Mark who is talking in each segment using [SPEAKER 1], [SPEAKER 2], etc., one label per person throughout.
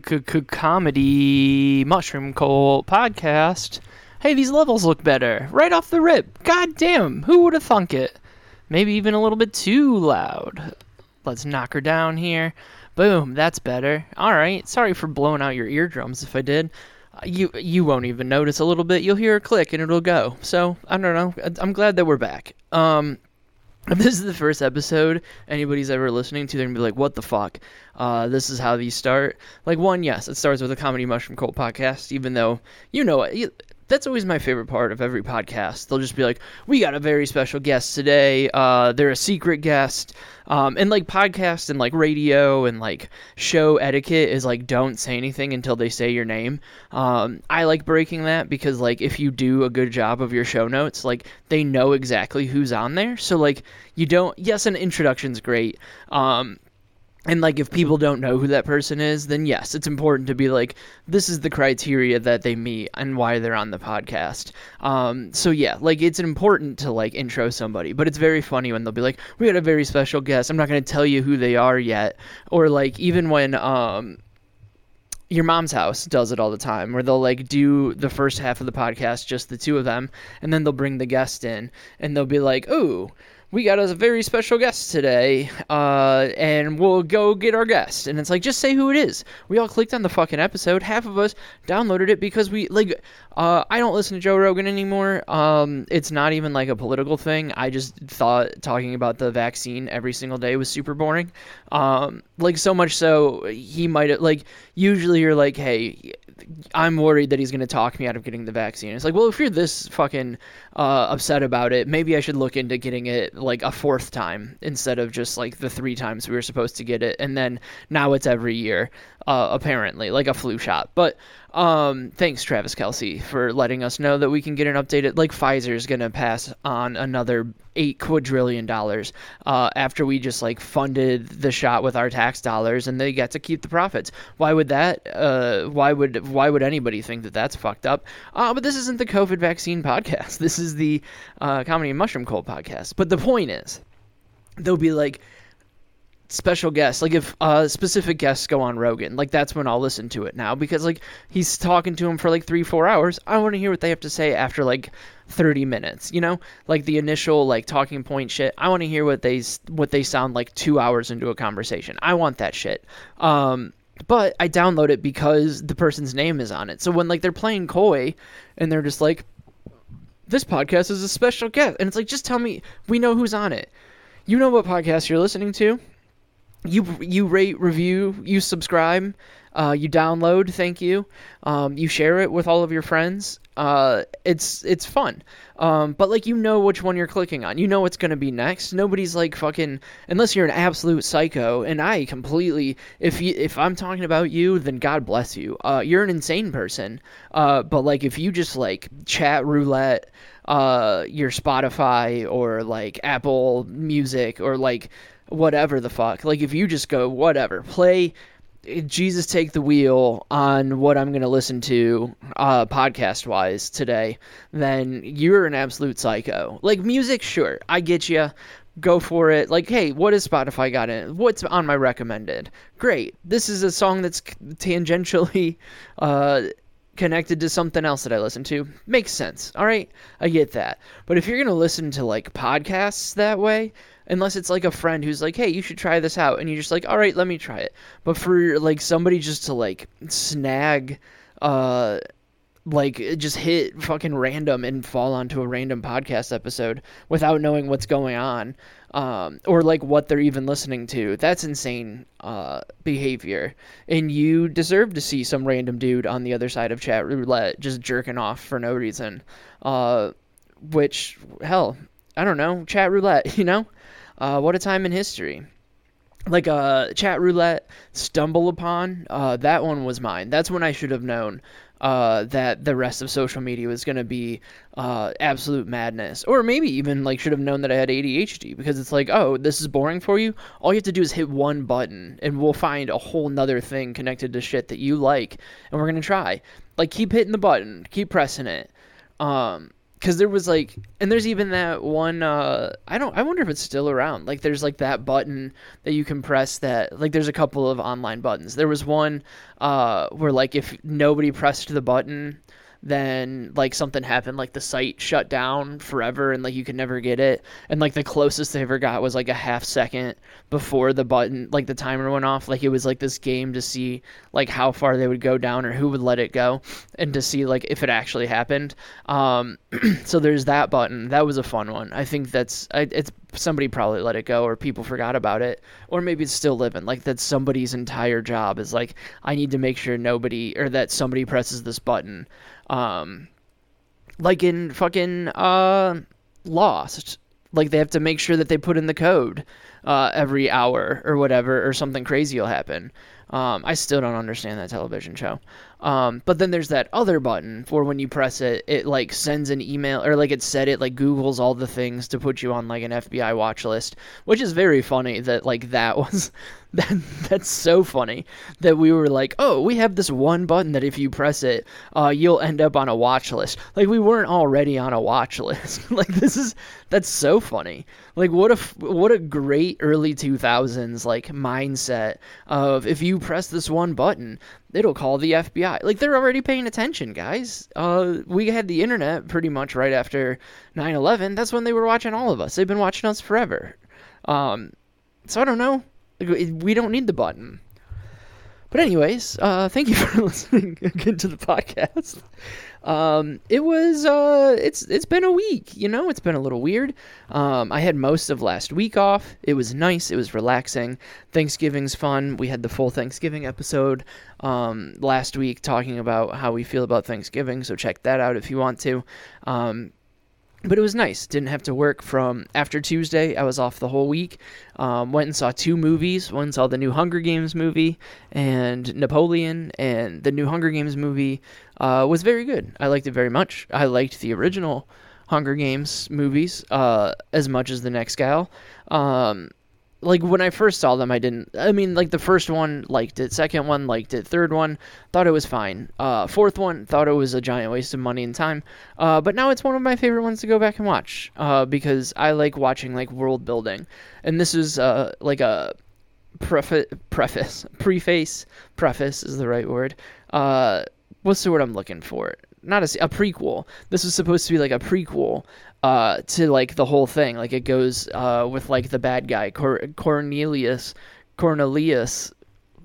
[SPEAKER 1] comedy mushroom cult podcast. Hey, these levels look better right off the rip. God damn, who would have thunk it? Maybe even a little bit too loud. Let's knock her down here. Boom, that's better. All right, sorry for blowing out your eardrums if I did. Uh, you you won't even notice a little bit. You'll hear a click and it'll go. So I don't know. I'm glad that we're back. Um, if this is the first episode anybody's ever listening to, they're gonna be like, "What the fuck?" Uh, this is how these start. Like one, yes, it starts with a comedy mushroom cult podcast. Even though you know it, that's always my favorite part of every podcast. They'll just be like, "We got a very special guest today. Uh, they're a secret guest." Um, and like podcast and like radio and like show etiquette is like don't say anything until they say your name. Um, I like breaking that because like if you do a good job of your show notes, like they know exactly who's on there. So like you don't. Yes, an introduction's great. Um, and like if people don't know who that person is then yes it's important to be like this is the criteria that they meet and why they're on the podcast. Um, so yeah like it's important to like intro somebody but it's very funny when they'll be like we had a very special guest. I'm not going to tell you who they are yet. Or like even when um, your mom's house does it all the time where they'll like do the first half of the podcast just the two of them and then they'll bring the guest in and they'll be like oh we got a very special guest today, uh, and we'll go get our guest. And it's like, just say who it is. We all clicked on the fucking episode. Half of us downloaded it because we like. Uh, I don't listen to Joe Rogan anymore. Um, it's not even like a political thing. I just thought talking about the vaccine every single day was super boring. Um, like so much so he might like. Usually you're like, hey, I'm worried that he's going to talk me out of getting the vaccine. It's like, well, if you're this fucking uh, upset about it, maybe I should look into getting it like a fourth time instead of just like the three times we were supposed to get it, and then now it's every year, uh, apparently, like a flu shot. But um, thanks, Travis Kelce, for letting us know that we can get an updated. Like Pfizer is gonna pass on another eight quadrillion dollars uh, after we just like funded the shot with our tax dollars, and they get to keep the profits. Why would that? Uh, why would why would anybody think that that's fucked up? Uh, but this isn't the COVID vaccine podcast. This is the uh, comedy mushroom cult podcast. But the point is, they'll be like special guests like if uh specific guests go on rogan like that's when i'll listen to it now because like he's talking to him for like three four hours. I want to hear what they have to say after like 30 minutes you know? Like the initial like talking point shit. I want to hear what they what they sound like two hours into a conversation. I want that shit. Um but i download it because the person's name is on it. So when like they're playing coy and they're just like this podcast is a special guest. And it's like just tell me we know who's on it. You know what podcast you're listening to you you rate, review, you subscribe, uh, you download. Thank you. Um, you share it with all of your friends. Uh, it's it's fun. Um, but like you know which one you're clicking on. You know what's gonna be next. Nobody's like fucking unless you're an absolute psycho. And I completely if you if I'm talking about you, then God bless you. Uh, you're an insane person. Uh, but like if you just like chat roulette uh your Spotify or like Apple Music or like whatever the fuck. Like if you just go whatever, play Jesus take the wheel on what I'm going to listen to uh, podcast wise today, then you're an absolute psycho. Like music, sure, I get you. Go for it. Like, hey, what has Spotify got in? What's on my recommended? Great. This is a song that's tangentially uh, connected to something else that I listen to. Makes sense. All right, I get that. But if you're going to listen to like podcasts that way, unless it's like a friend who's like, "Hey, you should try this out," and you're just like, "All right, let me try it." But for like somebody just to like snag, uh, like just hit fucking random and fall onto a random podcast episode without knowing what's going on, um, or like what they're even listening to, that's insane uh, behavior. And you deserve to see some random dude on the other side of chat roulette just jerking off for no reason. Uh, which hell, I don't know, chat roulette, you know. Uh, what a time in history. Like a uh, chat roulette, stumble upon. Uh, that one was mine. That's when I should have known uh, that the rest of social media was going to be uh, absolute madness. Or maybe even like should have known that I had ADHD because it's like, oh, this is boring for you. All you have to do is hit one button and we'll find a whole nother thing connected to shit that you like and we're going to try. Like keep hitting the button, keep pressing it. Um, because there was like and there's even that one uh i don't i wonder if it's still around. Like there's like that button that you can press that like there's a couple of online buttons. There was one uh where like if nobody pressed the button then like something happened like the site shut down forever and like you could never get it. And like the closest they ever got was like a half second before the button like the timer went off. Like it was like this game to see like how far they would go down or who would let it go and to see like if it actually happened. Um so there's that button. That was a fun one. I think that's I, it's somebody probably let it go or people forgot about it or maybe it's still living like that somebody's entire job is like i need to make sure nobody or that somebody presses this button. Um like in fucking uh lost like they have to make sure that they put in the code uh, every hour or whatever or something crazy will happen. Um, i still don't understand that television show um, but then there's that other button for when you press it, it like sends an email or like it said it like Google's all the things to put you on like an FBI watch list, which is very funny that like that was that that's so funny that we were like, oh, we have this one button that if you press it, uh, you'll end up on a watch list. Like we weren't already on a watch list. like this is that's so funny. Like what a what a great early 2000s like mindset of if you press this one button, it'll call the FBI. Like they're already paying attention, guys. Uh, we had the internet pretty much right after 9/11. That's when they were watching all of us. They've been watching us forever. Um, so I don't know. We don't need the button. But anyways, uh, thank you for listening again to the podcast. Um, it was uh, it's it's been a week. You know, it's been a little weird. Um, I had most of last week off. It was nice. It was relaxing. Thanksgiving's fun. We had the full Thanksgiving episode um, last week talking about how we feel about Thanksgiving. So check that out if you want to. Um, but it was nice. Didn't have to work from after Tuesday. I was off the whole week. Um, went and saw two movies. One saw the new Hunger Games movie and Napoleon, and the new Hunger Games movie uh, was very good. I liked it very much. I liked the original Hunger Games movies uh, as much as the next gal. Um, like when I first saw them, I didn't. I mean, like the first one liked it, second one liked it, third one thought it was fine, uh, fourth one thought it was a giant waste of money and time. Uh, but now it's one of my favorite ones to go back and watch uh, because I like watching like world building, and this is uh, like a preface, preface, preface, preface is the right word. Uh, what's the word I'm looking for? Not a, a prequel. This was supposed to be like a prequel uh, to like the whole thing. Like it goes uh, with like the bad guy Cor- Cornelius Cornelius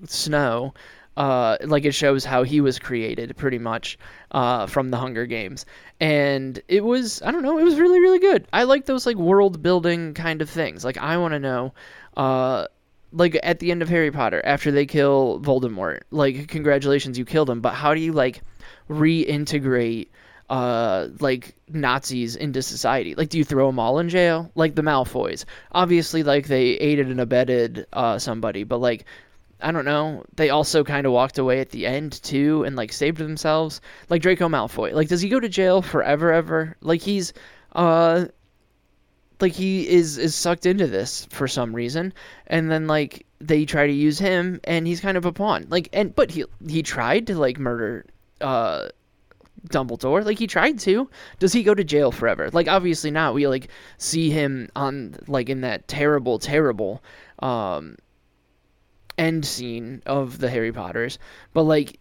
[SPEAKER 1] Snow. Uh, like it shows how he was created pretty much uh, from the Hunger Games, and it was I don't know it was really really good. I like those like world building kind of things. Like I want to know, uh, like at the end of Harry Potter after they kill Voldemort, like congratulations you killed him, but how do you like reintegrate uh, like Nazis into society? Like, do you throw them all in jail? Like the Malfoys. Obviously, like they aided and abetted uh, somebody, but like, I don't know. They also kind of walked away at the end too and like saved themselves. Like Draco Malfoy. Like, does he go to jail forever? Ever? Like he's uh like he is is sucked into this for some reason and then like they try to use him and he's kind of a pawn like and but he he tried to like murder uh Dumbledore. Like he tried to. Does he go to jail forever? Like obviously not. We like see him on like in that terrible, terrible um end scene of the Harry Potters. But like,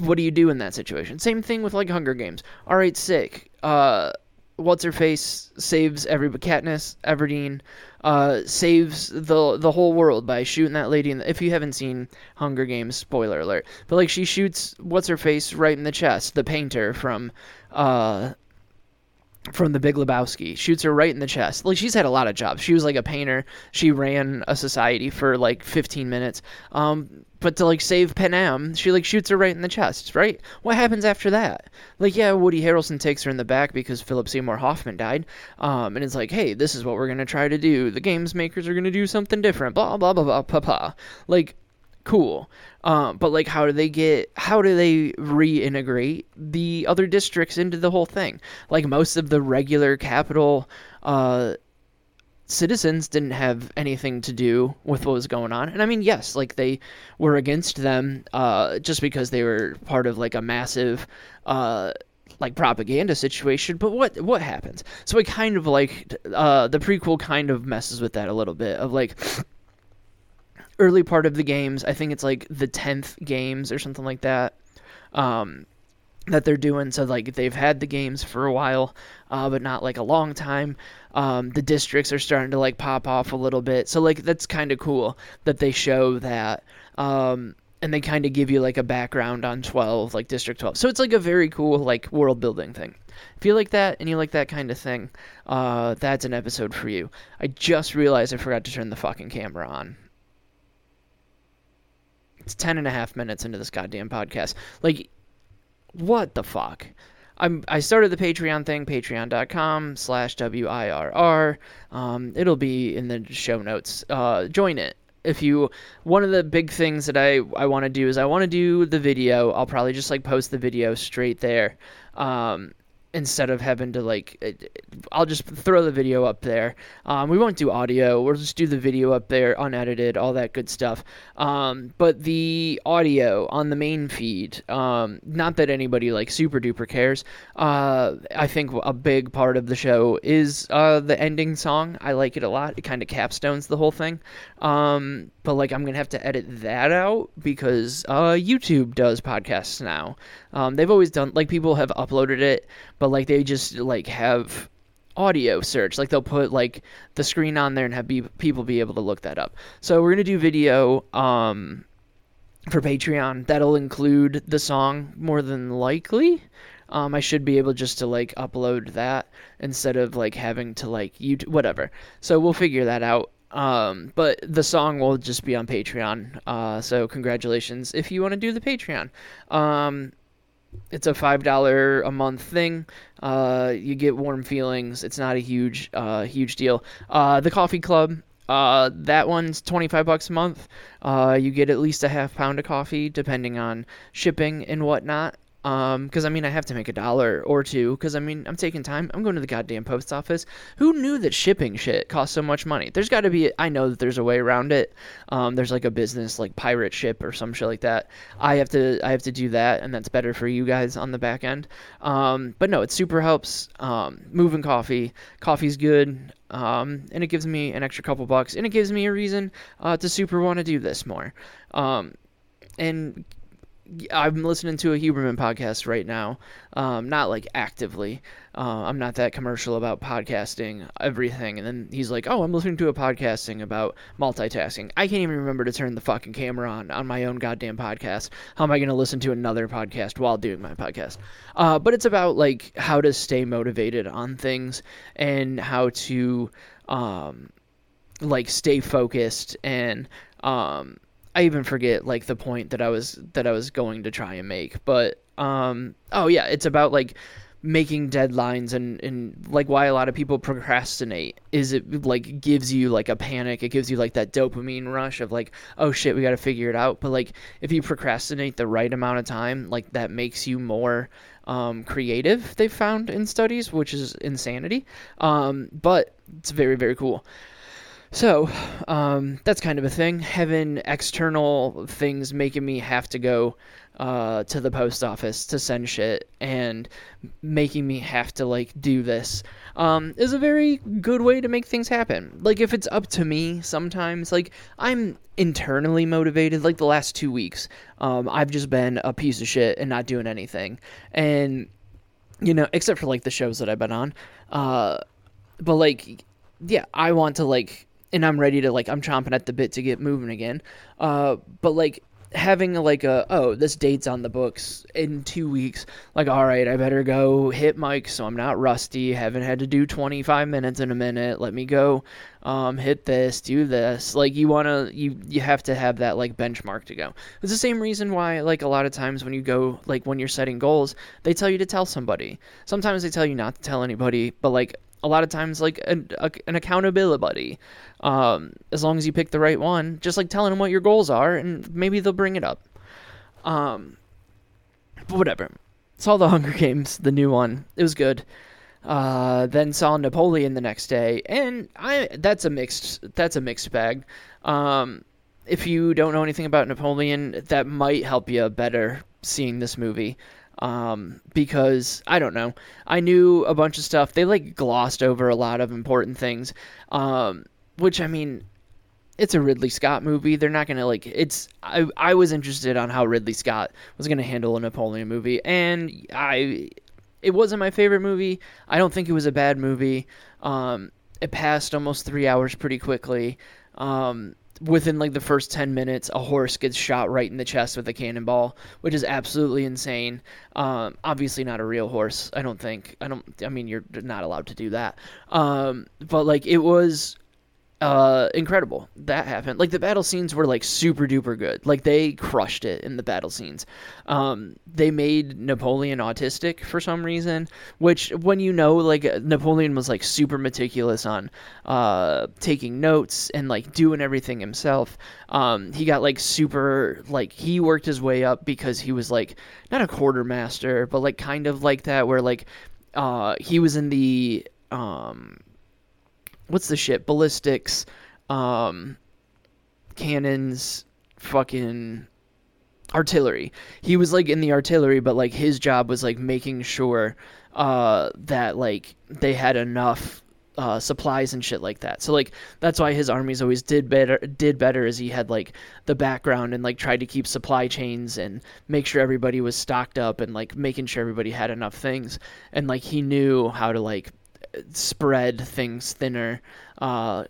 [SPEAKER 1] what do you do in that situation? Same thing with like Hunger Games. All right, sick. Uh, what's her face saves everybody. Katniss Everdeen uh, saves the the whole world by shooting that lady. In the, if you haven't seen Hunger Games, spoiler alert. But like she shoots what's her face right in the chest. The painter from uh, from the Big Lebowski shoots her right in the chest. Like she's had a lot of jobs. She was like a painter. She ran a society for like 15 minutes. Um, but to like save Panem, she like shoots her right in the chest. Right? What happens after that? Like yeah, Woody Harrelson takes her in the back because Philip Seymour Hoffman died. Um, and it's like hey, this is what we're gonna try to do. The games makers are gonna do something different. Blah blah blah blah blah. Like cool. Um, but like, how do they get? How do they reintegrate the other districts into the whole thing? Like most of the regular capital uh, citizens didn't have anything to do with what was going on. And I mean, yes, like they were against them uh, just because they were part of like a massive uh, like propaganda situation, but what what happens? So it kind of like uh, the prequel kind of messes with that a little bit of like early part of the games. I think it's like the tenth games or something like that. Um, that they're doing. So like they've had the games for a while, uh, but not like a long time. Um, the districts are starting to like pop off a little bit. So like that's kind of cool that they show that. Um, and they kind of give you like a background on 12 like district 12 so it's like a very cool like world building thing if you like that and you like that kind of thing uh, that's an episode for you i just realized i forgot to turn the fucking camera on it's 10 and a half minutes into this goddamn podcast like what the fuck I'm, I started the Patreon thing, patreon.com slash W-I-R-R. Um, it'll be in the show notes. Uh, join it if you one of the big things that I I want to do is I want to do the video. I'll probably just like post the video straight there. Um, instead of having to like i'll just throw the video up there. Um, we won't do audio. We'll just do the video up there unedited all that good stuff. Um, but the audio on the main feed um, not that anybody like super duper cares uh, i think a big part of the show is uh, the ending song. I like it a lot. It kind of capstones the whole thing. Um, but like I'm gonna have to edit that out because uh, YouTube does podcasts now. Um, they've always done like people have uploaded it, but like they just like have audio search. Like they'll put like the screen on there and have be- people be able to look that up. So we're gonna do video um, for Patreon. That'll include the song more than likely. Um, I should be able just to like upload that instead of like having to like YouTube whatever. So we'll figure that out. Um, but the song will just be on Patreon. Uh, so congratulations if you want to do the Patreon. Um, it's a five dollar a month thing. Uh, you get warm feelings. It's not a huge, uh, huge deal. Uh, the coffee club. Uh, that one's 25 bucks a month. Uh, you get at least a half pound of coffee, depending on shipping and whatnot. Um, because I mean, I have to make a dollar or two. Because I mean, I'm taking time. I'm going to the goddamn post office. Who knew that shipping shit cost so much money? There's got to be. I know that there's a way around it. Um, there's like a business like pirate ship or some shit like that. I have to. I have to do that, and that's better for you guys on the back end. Um, but no, it super helps. Um, moving coffee. Coffee's good. Um, and it gives me an extra couple bucks, and it gives me a reason uh, to super want to do this more. Um, and I'm listening to a Huberman podcast right now. Um, not like actively. Uh, I'm not that commercial about podcasting everything. And then he's like, "Oh, I'm listening to a podcasting about multitasking." I can't even remember to turn the fucking camera on on my own goddamn podcast. How am I going to listen to another podcast while doing my podcast? Uh, but it's about like how to stay motivated on things and how to um, like stay focused and um, I even forget like the point that I was that I was going to try and make. But um oh yeah, it's about like making deadlines and, and like why a lot of people procrastinate is it like gives you like a panic. It gives you like that dopamine rush of like oh shit we got to figure it out. But like if you procrastinate the right amount of time like that makes you more um, creative they've found in studies which is insanity. Um, but it's very very cool so, um, that's kind of a thing. Having external things making me have to go uh, to the post office to send shit and making me have to like do this um, is a very good way to make things happen. Like if it's up to me, sometimes like I'm internally motivated. Like the last two weeks, um, I've just been a piece of shit and not doing anything, and you know, except for like the shows that I've been on. Uh, but like, yeah, I want to like and I'm ready to like I'm chomping at the bit to get moving again. Uh, but like having like a oh this date's on the books in two weeks. Like all right i better go hit mike so i'm not rusty. Haven't had to do 25 minutes in a minute. Let me go um, hit this do this. Like you want to you you have to have that like benchmark to go. It's the same reason why like a lot of times when you go like when you're setting goals they tell you to tell somebody. Sometimes they tell you not to tell anybody but like a lot of times like an, a, an accountability buddy um, as long as you pick the right one just like telling them what your goals are and maybe they'll bring it up. Um, but whatever. Saw the hunger games the new one. It was good. Uh, then saw napoleon the next day and i that's a mixed that's a mixed bag. Um, if you don't know anything about napoleon that might help you better seeing this movie um, because I don't know. I knew a bunch of stuff. They like glossed over a lot of important things, um, which I mean, it's a Ridley Scott movie. They're not gonna like it's. I I was interested on how Ridley Scott was gonna handle a Napoleon movie, and I. It wasn't my favorite movie. I don't think it was a bad movie. Um, it passed almost three hours pretty quickly. Um, within like the first 10 minutes a horse gets shot right in the chest with a cannonball which is absolutely insane. Um, obviously not a real horse i don't think. I don't i mean you're not allowed to do that. Um, but like it was uh, incredible that happened. Like the battle scenes were like super duper good. Like they crushed it in the battle scenes. Um, they made napoleon autistic for some reason which when you know like napoleon was like super meticulous on uh, taking notes and like doing everything himself. Um, he got like super like he worked his way up because he was like not a quartermaster but like kind of like that where like uh, he was in the um, what's the shit? Ballistics um cannons fucking artillery. He was like in the artillery but like his job was like making sure uh that like they had enough uh, supplies and shit like that. So like that's why his armies always did better did better as he had like the background and like tried to keep supply chains and make sure everybody was stocked up and like making sure everybody had enough things. And like he knew how to like spread things thinner uh,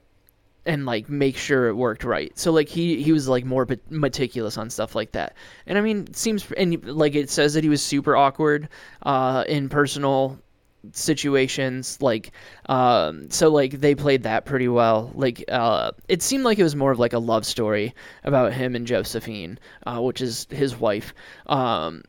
[SPEAKER 1] and like make sure it worked right. So like he he was like more meticulous on stuff like that. And I mean, it seems and like it says that he was super awkward uh, in personal situations like um so like they played that pretty well like uh it seemed like it was more of like a love story about him and josephine uh which is his wife um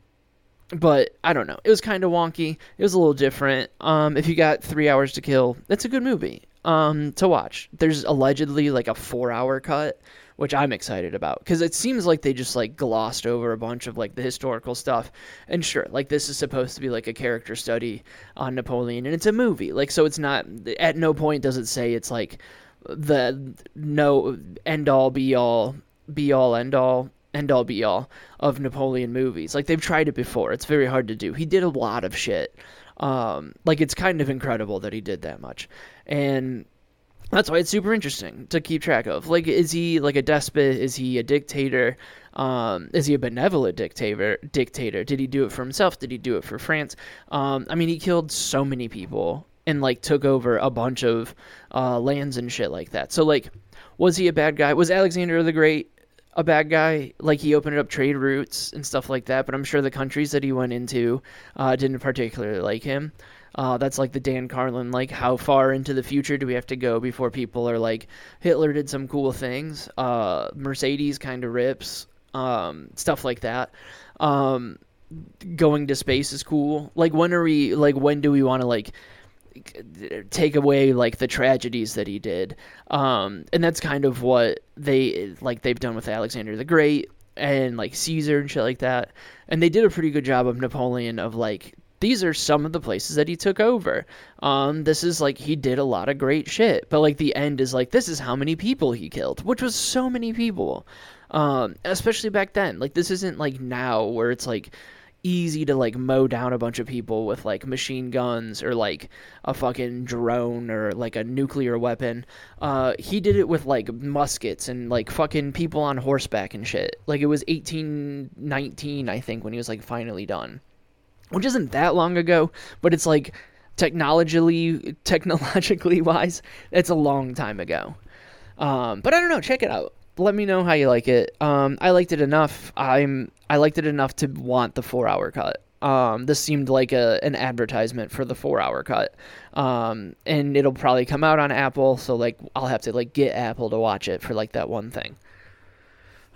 [SPEAKER 1] but I don't know. It was kind of wonky. It was a little different. Um, if you got three hours to kill, that's a good movie um, to watch. There's allegedly like a four-hour cut, which I'm excited about because it seems like they just like glossed over a bunch of like the historical stuff. And sure, like this is supposed to be like a character study on Napoleon, and it's a movie. Like so, it's not. At no point does it say it's like the no end all be all be all end all end all be all of Napoleon movies. Like they've tried it before. It's very hard to do. He did a lot of shit. Um, like it's kind of incredible that he did that much, and that's why it's super interesting to keep track of. Like, is he like a despot? Is he a dictator? Um, is he a benevolent dictator? Dictator? Did he do it for himself? Did he do it for France? Um, I mean, he killed so many people and like took over a bunch of uh, lands and shit like that. So like, was he a bad guy? Was Alexander the Great a bad guy. Like he opened up trade routes and stuff like that. But I'm sure the countries that he went into uh, didn't particularly like him. Uh, that's like the Dan Carlin, like how far into the future do we have to go before people are like Hitler did some cool things. Uh, Mercedes kind of rips, um, stuff like that. Um, going to space is cool. Like when are we? Like when do we want to like? Take away like the tragedies that he did. Um and that's kind of what they like they've done with alexander the great and like caesar and shit like that. And they did a pretty good job of napoleon of like these are some of the places that he took over. Um this is like he did a lot of great shit. But like the end is like this is how many people he killed which was so many people. Um especially back then. Like this isn't like now where it's like easy to like mow down a bunch of people with like machine guns or like a fucking drone or like a nuclear weapon. Uh, he did it with like muskets and like fucking people on horseback and shit. Like it was 1819, I think, when he was like finally done, which isn't that long ago, but it's like technologically technologically wise, it's a long time ago. Um, but I don't know. Check it out let me know how you like it. Um, I liked it enough. I'm I liked it enough to want the four hour cut. Um, this seemed like a an advertisement for the four hour cut. Um, and it'll probably come out on Apple, so like I'll have to like get Apple to watch it for like that one thing.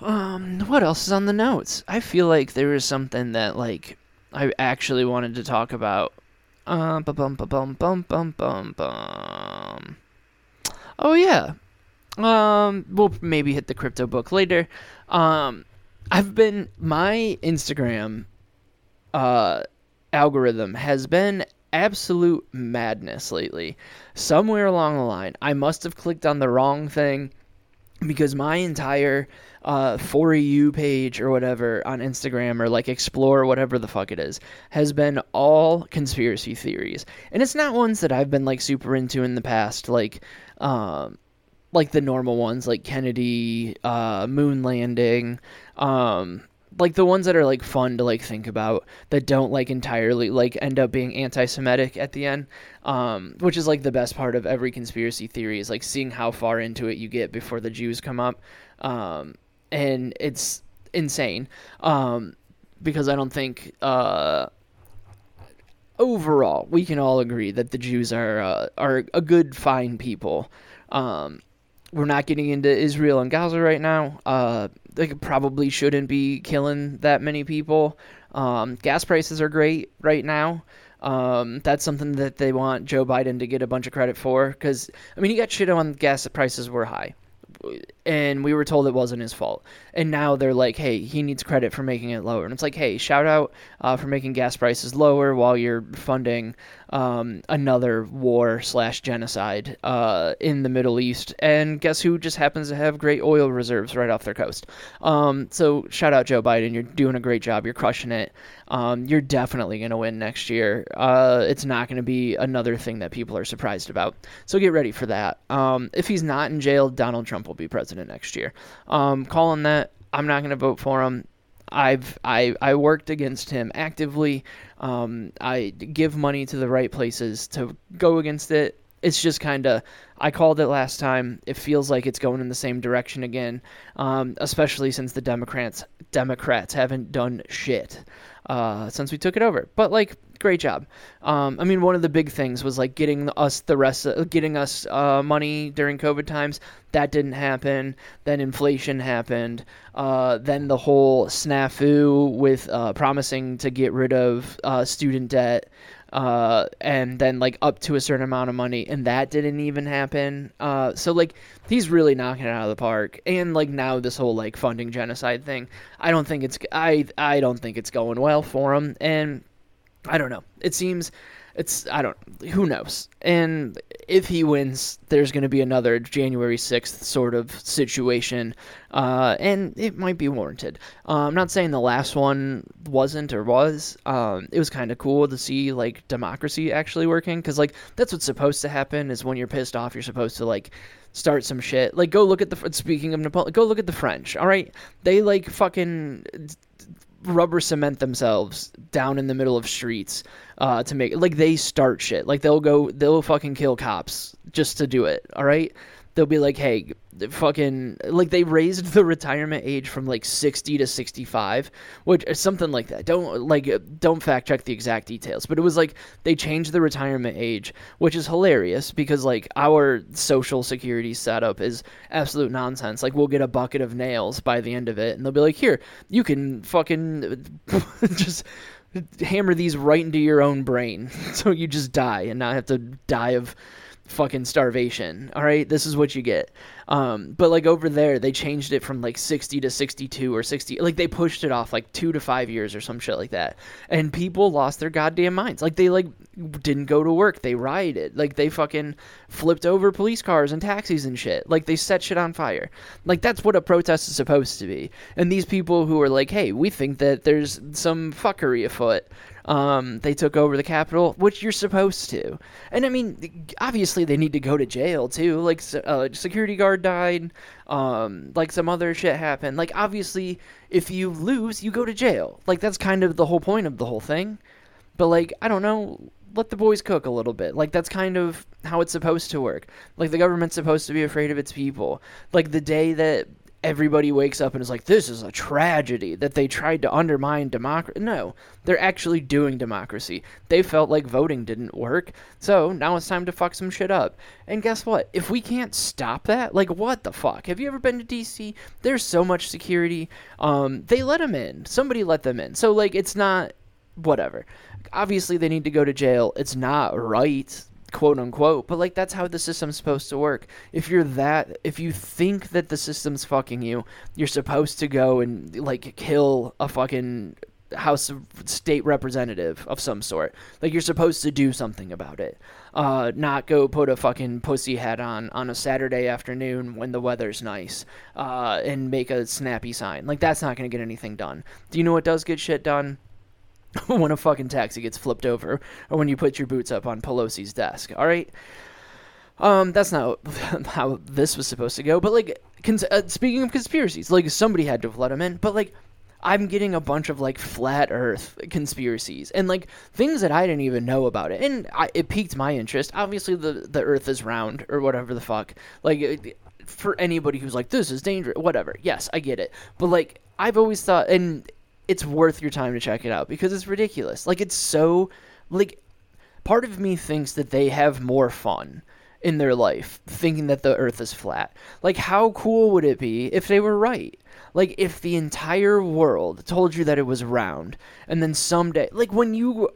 [SPEAKER 1] Um, what else is on the notes? I feel like there is something that like I actually wanted to talk about. Uh, bum bum bum bum bum bum. Oh yeah, um, we'll maybe hit the crypto book later. Um, I've been my Instagram uh algorithm has been absolute madness lately. Somewhere along the line, I must have clicked on the wrong thing because my entire uh, for you page or whatever on Instagram or like explore whatever the fuck it is has been all conspiracy theories, and it's not ones that I've been like super into in the past, like um, like the normal ones like Kennedy, uh, moon landing, um, like the ones that are like fun to like think about that don't like entirely like end up being anti-Semitic at the end, um, which is like the best part of every conspiracy theory is like seeing how far into it you get before the Jews come up. Um, and it's insane um, because I don't think uh, overall we can all agree that the Jews are uh, are a good, fine people. Um, we're not getting into Israel and Gaza right now. Uh, they probably shouldn't be killing that many people. Um, gas prices are great right now. Um, that's something that they want Joe Biden to get a bunch of credit for because I mean he got shit on gas prices were high and we were told it wasn't his fault. And now they're like, hey, he needs credit for making it lower. And it's like, hey, shout out uh, for making gas prices lower while you're funding um, another war slash genocide uh, in the Middle East. And guess who just happens to have great oil reserves right off their coast? Um, so shout out Joe Biden. You're doing a great job. You're crushing it. Um, you're definitely going to win next year. Uh, it's not going to be another thing that people are surprised about. So get ready for that. Um, if he's not in jail, Donald Trump will be president next year. Um, calling that, I'm not going to vote for him. I've I, I worked against him actively. Um, I give money to the right places to go against it. It's just kind of I called it last time. It feels like it's going in the same direction again, um, especially since the Democrats Democrats haven't done shit uh, since we took it over. But like, great job. Um, I mean, one of the big things was like getting us the rest, of, getting us uh, money during COVID times. That didn't happen. Then inflation happened. Uh, then the whole snafu with uh, promising to get rid of uh, student debt uh, and then like up to a certain amount of money, and that didn't even happen. Uh, so like he's really knocking it out of the park, and like now this whole like funding genocide thing, I don't think it's I I don't think it's going well for him, and I don't know. It seems it's I don't who knows. And if he wins, there's going to be another January 6th sort of situation, uh, and it might be warranted. Uh, I'm not saying the last one wasn't or was. Um, it was kind of cool to see like democracy actually working because like that's what's supposed to happen is when you're pissed off, you're supposed to like start some shit. Like go look at the speaking of Napoleon, go look at the French. All right, they like fucking rubber cement themselves down in the middle of streets uh, to make like they start shit. Like they'll go, they'll fucking kill cops just to do it. All right, they'll be like, hey, fucking like they raised the retirement age from like 60 to 65 which is something like that. Don't like uh, don't fact check the exact details but it was like they changed the retirement age which is hilarious because like our social security setup is absolute nonsense. Like we'll get a bucket of nails by the end of it and they'll be like here you can fucking just hammer these right into your own brain so you just die and not have to die of fucking starvation. All right, this is what you get. Um, but like over there, they changed it from like 60 to 62 or 60. Like they pushed it off like two to five years or some shit like that. And people lost their goddamn minds. Like they like didn't go to work. They rioted. Like they fucking flipped over police cars and taxis and shit. Like they set shit on fire. Like that's what a protest is supposed to be. And these people who are like, hey, we think that there's some fuckery afoot um, they took over the capital, which you're supposed to. And I mean, obviously they need to go to jail too. Like uh, security guard died. Um, like some other shit happened. Like obviously, if you lose, you go to jail. Like that's kind of the whole point of the whole thing. But like I don't know, let the boys cook a little bit. Like that's kind of how it's supposed to work. Like the government's supposed to be afraid of its people. Like the day that everybody wakes up and is like, this is a tragedy that they tried to undermine democracy. No, they're actually doing democracy. They felt like voting didn't work, so now it's time to fuck some shit up. And guess what? If we can't stop that, like, what the fuck? Have you ever been to DC? There's so much security. Um, they let them in. Somebody let them in. So, like, it's not whatever. Obviously, they need to go to jail. It's not right quote unquote but like that's how the system's supposed to work if you're that if you think that the system's fucking you you're supposed to go and like kill a fucking House of State representative of some sort. Like you're supposed to do something about it. Uh, not go put a fucking pussy hat on on a Saturday afternoon when the weather's nice uh, and make a snappy sign. Like that's not going to get anything done. Do you know what does get shit done? when a fucking taxi gets flipped over or when you put your boots up on Pelosi's desk. All right. Um, that's not how this was supposed to go. But like, cons- uh, speaking of conspiracies, like somebody had to have let him in. But like, I'm getting a bunch of like flat Earth conspiracies and like things that I didn't even know about it, and I, it piqued my interest. Obviously, the the Earth is round or whatever the fuck. Like, for anybody who's like this is dangerous, whatever. Yes, I get it. But like, I've always thought, and it's worth your time to check it out because it's ridiculous. Like, it's so like. Part of me thinks that they have more fun in their life thinking that the earth is flat. Like, how cool would it be if they were right? Like, if the entire world told you that it was round, and then someday, like, when you.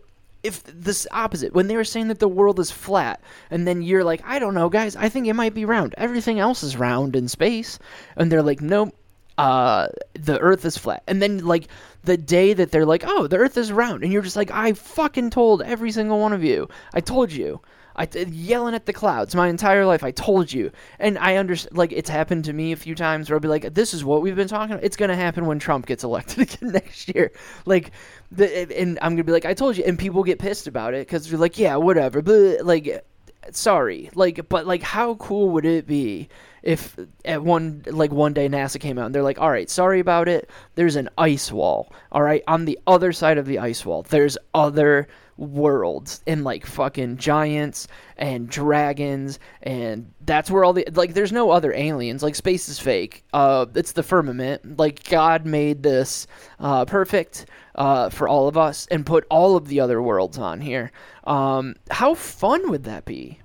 [SPEAKER 1] If this opposite, when they were saying that the world is flat, and then you're like, I don't know, guys, I think it might be round. Everything else is round in space. And they're like, nope, uh, the earth is flat. And then, like, the day that they're like, oh, the earth is round, and you're just like, I fucking told every single one of you. I told you. I yelling at the clouds my entire life. I told you, and I understand. Like it's happened to me a few times where I'll be like, "This is what we've been talking about." It's gonna happen when Trump gets elected again next year. Like, the, and I'm gonna be like, "I told you," and people get pissed about it because they're like, "Yeah, whatever." But like, sorry, like, but like, how cool would it be if at one like one day NASA came out and they're like, "All right, sorry about it. There's an ice wall. All right, on the other side of the ice wall, there's other." worlds and like fucking giants and dragons and that's where all the like there's no other aliens like space is fake uh it's the firmament like god made this uh perfect uh for all of us and put all of the other worlds on here. Um how fun would that be?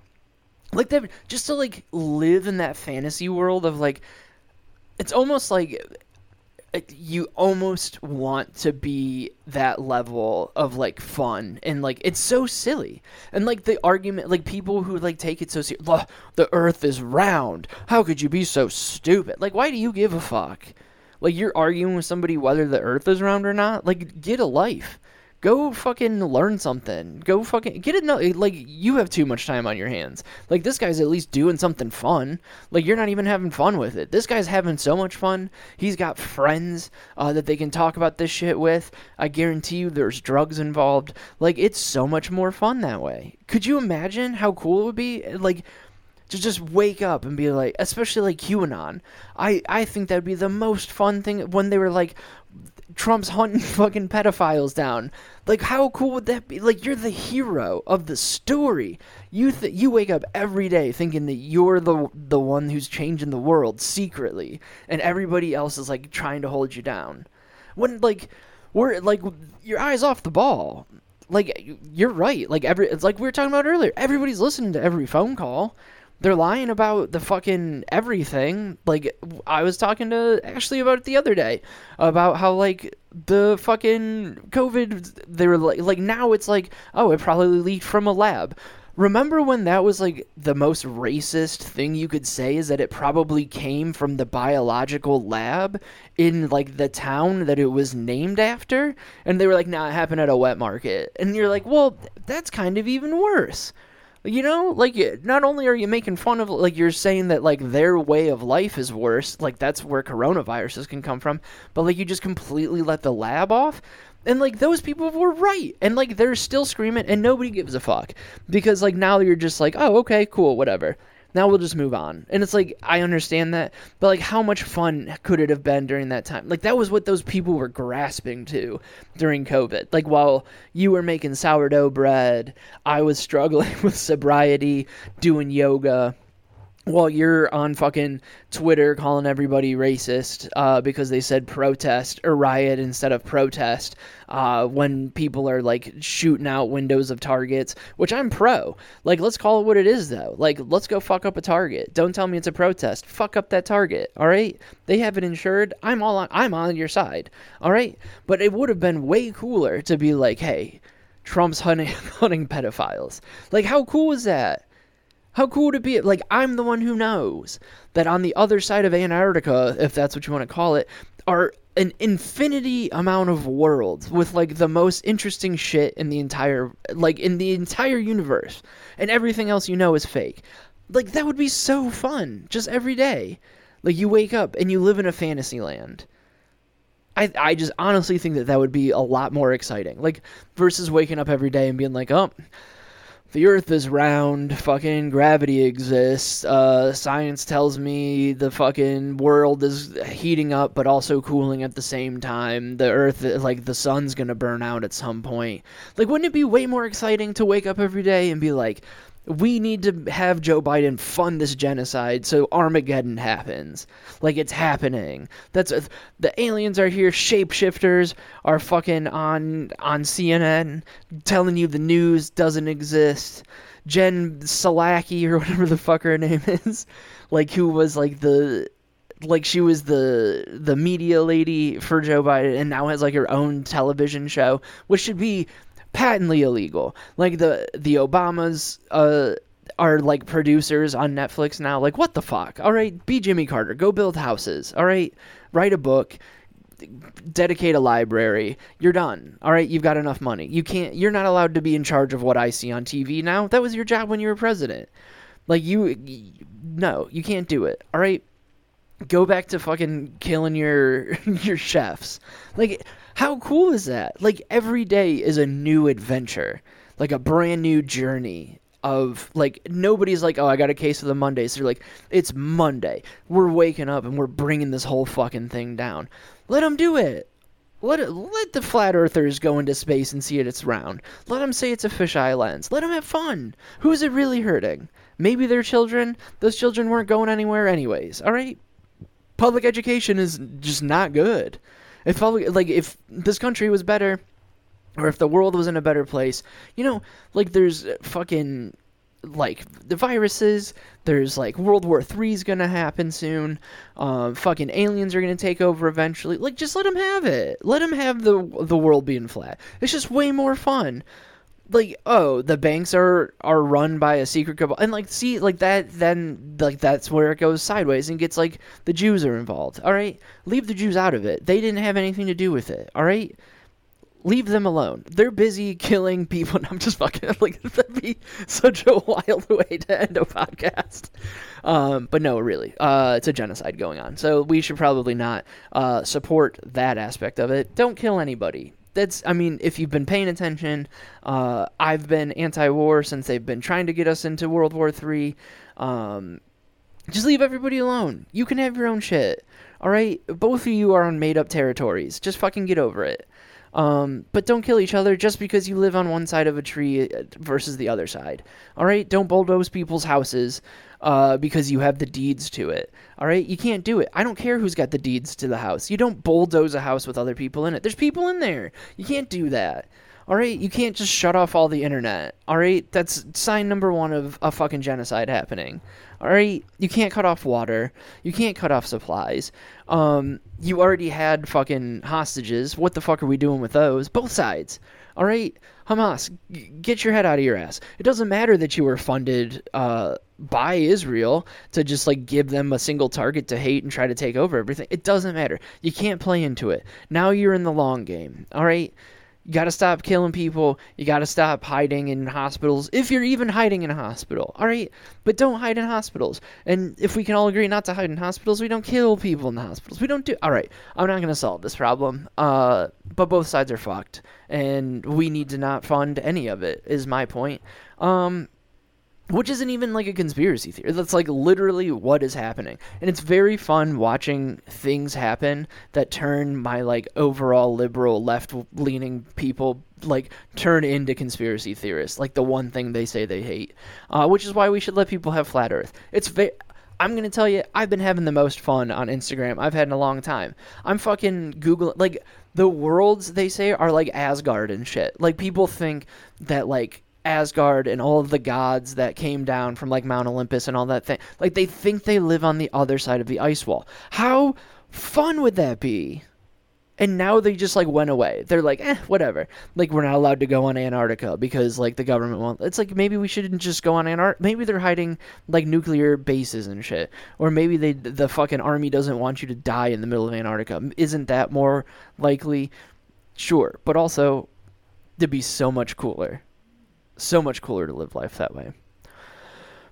[SPEAKER 1] Like that just to like live in that fantasy world of like it's almost like you almost want to be that level of like fun and like it's so silly. And like the argument like people who like take it so serious the earth is round. How could you be so stupid? Like why do you give a fuck like you're arguing with somebody whether the earth is round or not like get a life Go fucking learn something. Go fucking get it. Like you have too much time on your hands. Like this guy's at least doing something fun. Like you're not even having fun with it. This guy's having so much fun. He's got friends uh, that they can talk about this shit with. I guarantee you, there's drugs involved. Like it's so much more fun that way. Could you imagine how cool it would be? Like to just wake up and be like, especially like QAnon. I I think that'd be the most fun thing when they were like, Trump's hunting fucking pedophiles down. Like, how cool would that be? Like, you're the hero of the story. You th- you wake up every day thinking that you're the the one who's changing the world secretly, and everybody else is like trying to hold you down. When like we're like your eyes off the ball. Like you're right. Like every it's like we were talking about earlier. Everybody's listening to every phone call they're lying about the fucking everything. Like I was talking to Ashley about it the other day about how like the fucking COVID they were like like now it's like oh it probably leaked from a lab. Remember when that was like the most racist thing you could say is that it probably came from the biological lab in like the town that it was named after? And they were like, nah, it happened at a wet market. And you're like, well, that's kind of even worse. You know, like not only are you making fun of like you're saying that like their way of life is worse, like that's where coronaviruses can come from, but like you just completely let the lab off. And like those people were right. And like they're still screaming and nobody gives a fuck. Because like now you're just like, "Oh, okay, cool, whatever." Now we'll just move on. And it's like, I understand that, but like, how much fun could it have been during that time? Like, that was what those people were grasping to during COVID. Like, while you were making sourdough bread, I was struggling with sobriety, doing yoga while you're on fucking Twitter calling everybody racist uh, because they said protest or riot instead of protest, uh, when people are like shooting out windows of targets, which I'm pro. Like, let's call it what it is though. Like, let's go fuck up a target. Don't tell me it's a protest. Fuck up that target. All right. They have it insured. I'm all on. I'm on your side. All right. But it would have been way cooler to be like, hey, Trump's hunting hunting pedophiles. Like, how cool is that? How cool would it be? Like, I'm the one who knows that on the other side of Antarctica, if that's what you want to call it, are an infinity amount of worlds with like the most interesting shit in the entire like in the entire universe and everything else you know is fake. Like that would be so fun just every day. Like you wake up and you live in a fantasy land. I, I just honestly think that that would be a lot more exciting. Like versus waking up every day and being like oh the earth is round, fucking gravity exists, uh, science tells me the fucking world is heating up but also cooling at the same time. The earth, like, the sun's gonna burn out at some point. Like, wouldn't it be way more exciting to wake up every day and be like, we need to have Joe Biden fund this genocide so Armageddon happens. Like it's happening. That's the aliens are here. Shapeshifters are fucking on on CNN telling you the news doesn't exist. Jen Psaki or whatever the fuck her name is, like who was like the like she was the the media lady for Joe Biden and now has like her own television show, which should be patently illegal. Like the the Obamas uh are like producers on Netflix now. Like what the fuck? All right, be Jimmy Carter. Go build houses. All right, write a book. Dedicate a library. You're done. All right, you've got enough money. You can't. You're not allowed to be in charge of what I see on TV now. That was your job when you were president. Like you, no, you can't do it. All right, go back to fucking killing your your chefs. Like how cool is that? Like every day is a new adventure, like a brand new journey of like nobody's like, oh, I got a case of the Mondays. They're like, it's Monday. We're waking up and we're bringing this whole fucking thing down. Let them do it. Let let the flat earthers go into space and see it it's round. Let them say it's a fisheye lens. Let them have fun. Who's it really hurting? Maybe their children. Those children weren't going anywhere anyways. All right. Public education is just not good. If public, like if this country was better, or if the world was in a better place, you know, like there's fucking like the viruses. There's like World War Three is gonna happen soon. Uh, fucking aliens are gonna take over eventually. Like, just let them have it. Let them have the the world being flat. It's just way more fun like oh the banks are are run by a secret cabal and like see like that then like that's where it goes sideways and gets like the jews are involved all right leave the jews out of it. They didn't have anything to do with it all right leave them alone. They're busy killing people. And i'm just fucking like that'd be such a wild way to end a podcast. Um, but no really uh, it's a genocide going on. So we should probably not uh, support that aspect of it. Don't kill anybody that's I mean, if you've been paying attention, uh, I've been anti-war since they've been trying to get us into World War Three. Um, just leave everybody alone. You can have your own shit. All right, both of you are on made-up territories. Just fucking get over it. Um, but don't kill each other just because you live on one side of a tree uh, versus the other side. All right, don't bulldoze people's houses uh, because you have the deeds to it. All right, you can't do it. I don't care who's got the deeds to the house. You don't bulldoze a house with other people in it. There's people in there. You can't do that. All right, you can't just shut off all the internet. All right, that's sign number one of a fucking genocide happening. All right, you can't cut off water. You can't cut off supplies. Um, you already had fucking hostages. What the fuck are we doing with those? Both sides. All right, Hamas, g- get your head out of your ass. It doesn't matter that you were funded uh, by Israel to just like give them a single target to hate and try to take over everything. It doesn't matter. You can't play into it. Now you're in the long game. All right. You got to stop killing people. You got to stop hiding in hospitals. If you're even hiding in a hospital. All right. But don't hide in hospitals. And if we can all agree not to hide in hospitals, we don't kill people in the hospitals. We don't do. All right. I'm not to solve this problem. Uh, but both sides are fucked. And we need to not fund any of it, is my point. Um, which isn't even like a conspiracy theory. That's like literally what is happening. And it's very fun watching things happen that turn my like overall liberal left leaning people like turn into conspiracy theorists. Like the one thing they say they hate. Uh, which is why we should let people have flat earth. It's very. I'm gonna tell you, I've been having the most fun on Instagram I've had in a long time. I'm fucking Google like the worlds they say are like Asgard and shit. Like people think that like Asgard and all of the gods that came down from like Mount Olympus and all that thing. Like they think they live on the other side of the ice wall. How fun would that be? and now they just like went away. They're like, eh, whatever. Like we're not allowed to go on Antarctica because like the government won't. It's like maybe we shouldn't just go on Antarctica. Maybe they're hiding like nuclear bases and shit, or maybe they the fucking army doesn't want you to die in the middle of Antarctica. Isn't that more likely? Sure, but also it'd be so much cooler, so much cooler to live life that way.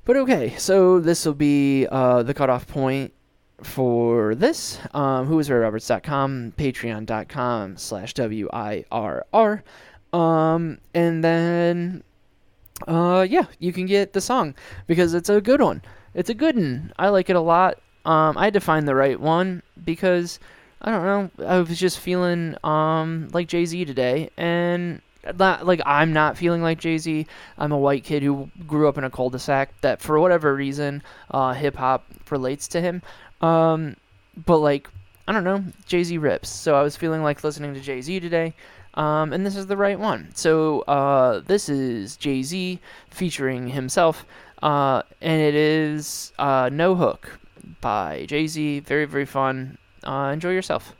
[SPEAKER 1] But okay, so this will be uh, the cutoff point for this. Um, whoisRayRoberts.com, patreon.com slash W-I-R-R. Um, and then, uh, yeah, you can get the song because it's a good one. It's a good one. I like it a lot. Um, I had to find the right one because, I don't know, I was just feeling, um, like Jay-Z today and not, like I'm not feeling like Jay Z. I'm a white kid who grew up in a cul-de-sac that, for whatever reason, uh, hip hop relates to him. Um, but like, I don't know, Jay Z rips. So I was feeling like listening to Jay Z today. Um, and this is the right one. So uh, this is Jay Z featuring himself, uh, and it is uh, No Hook by Jay Z. Very, very fun. Uh, enjoy yourself.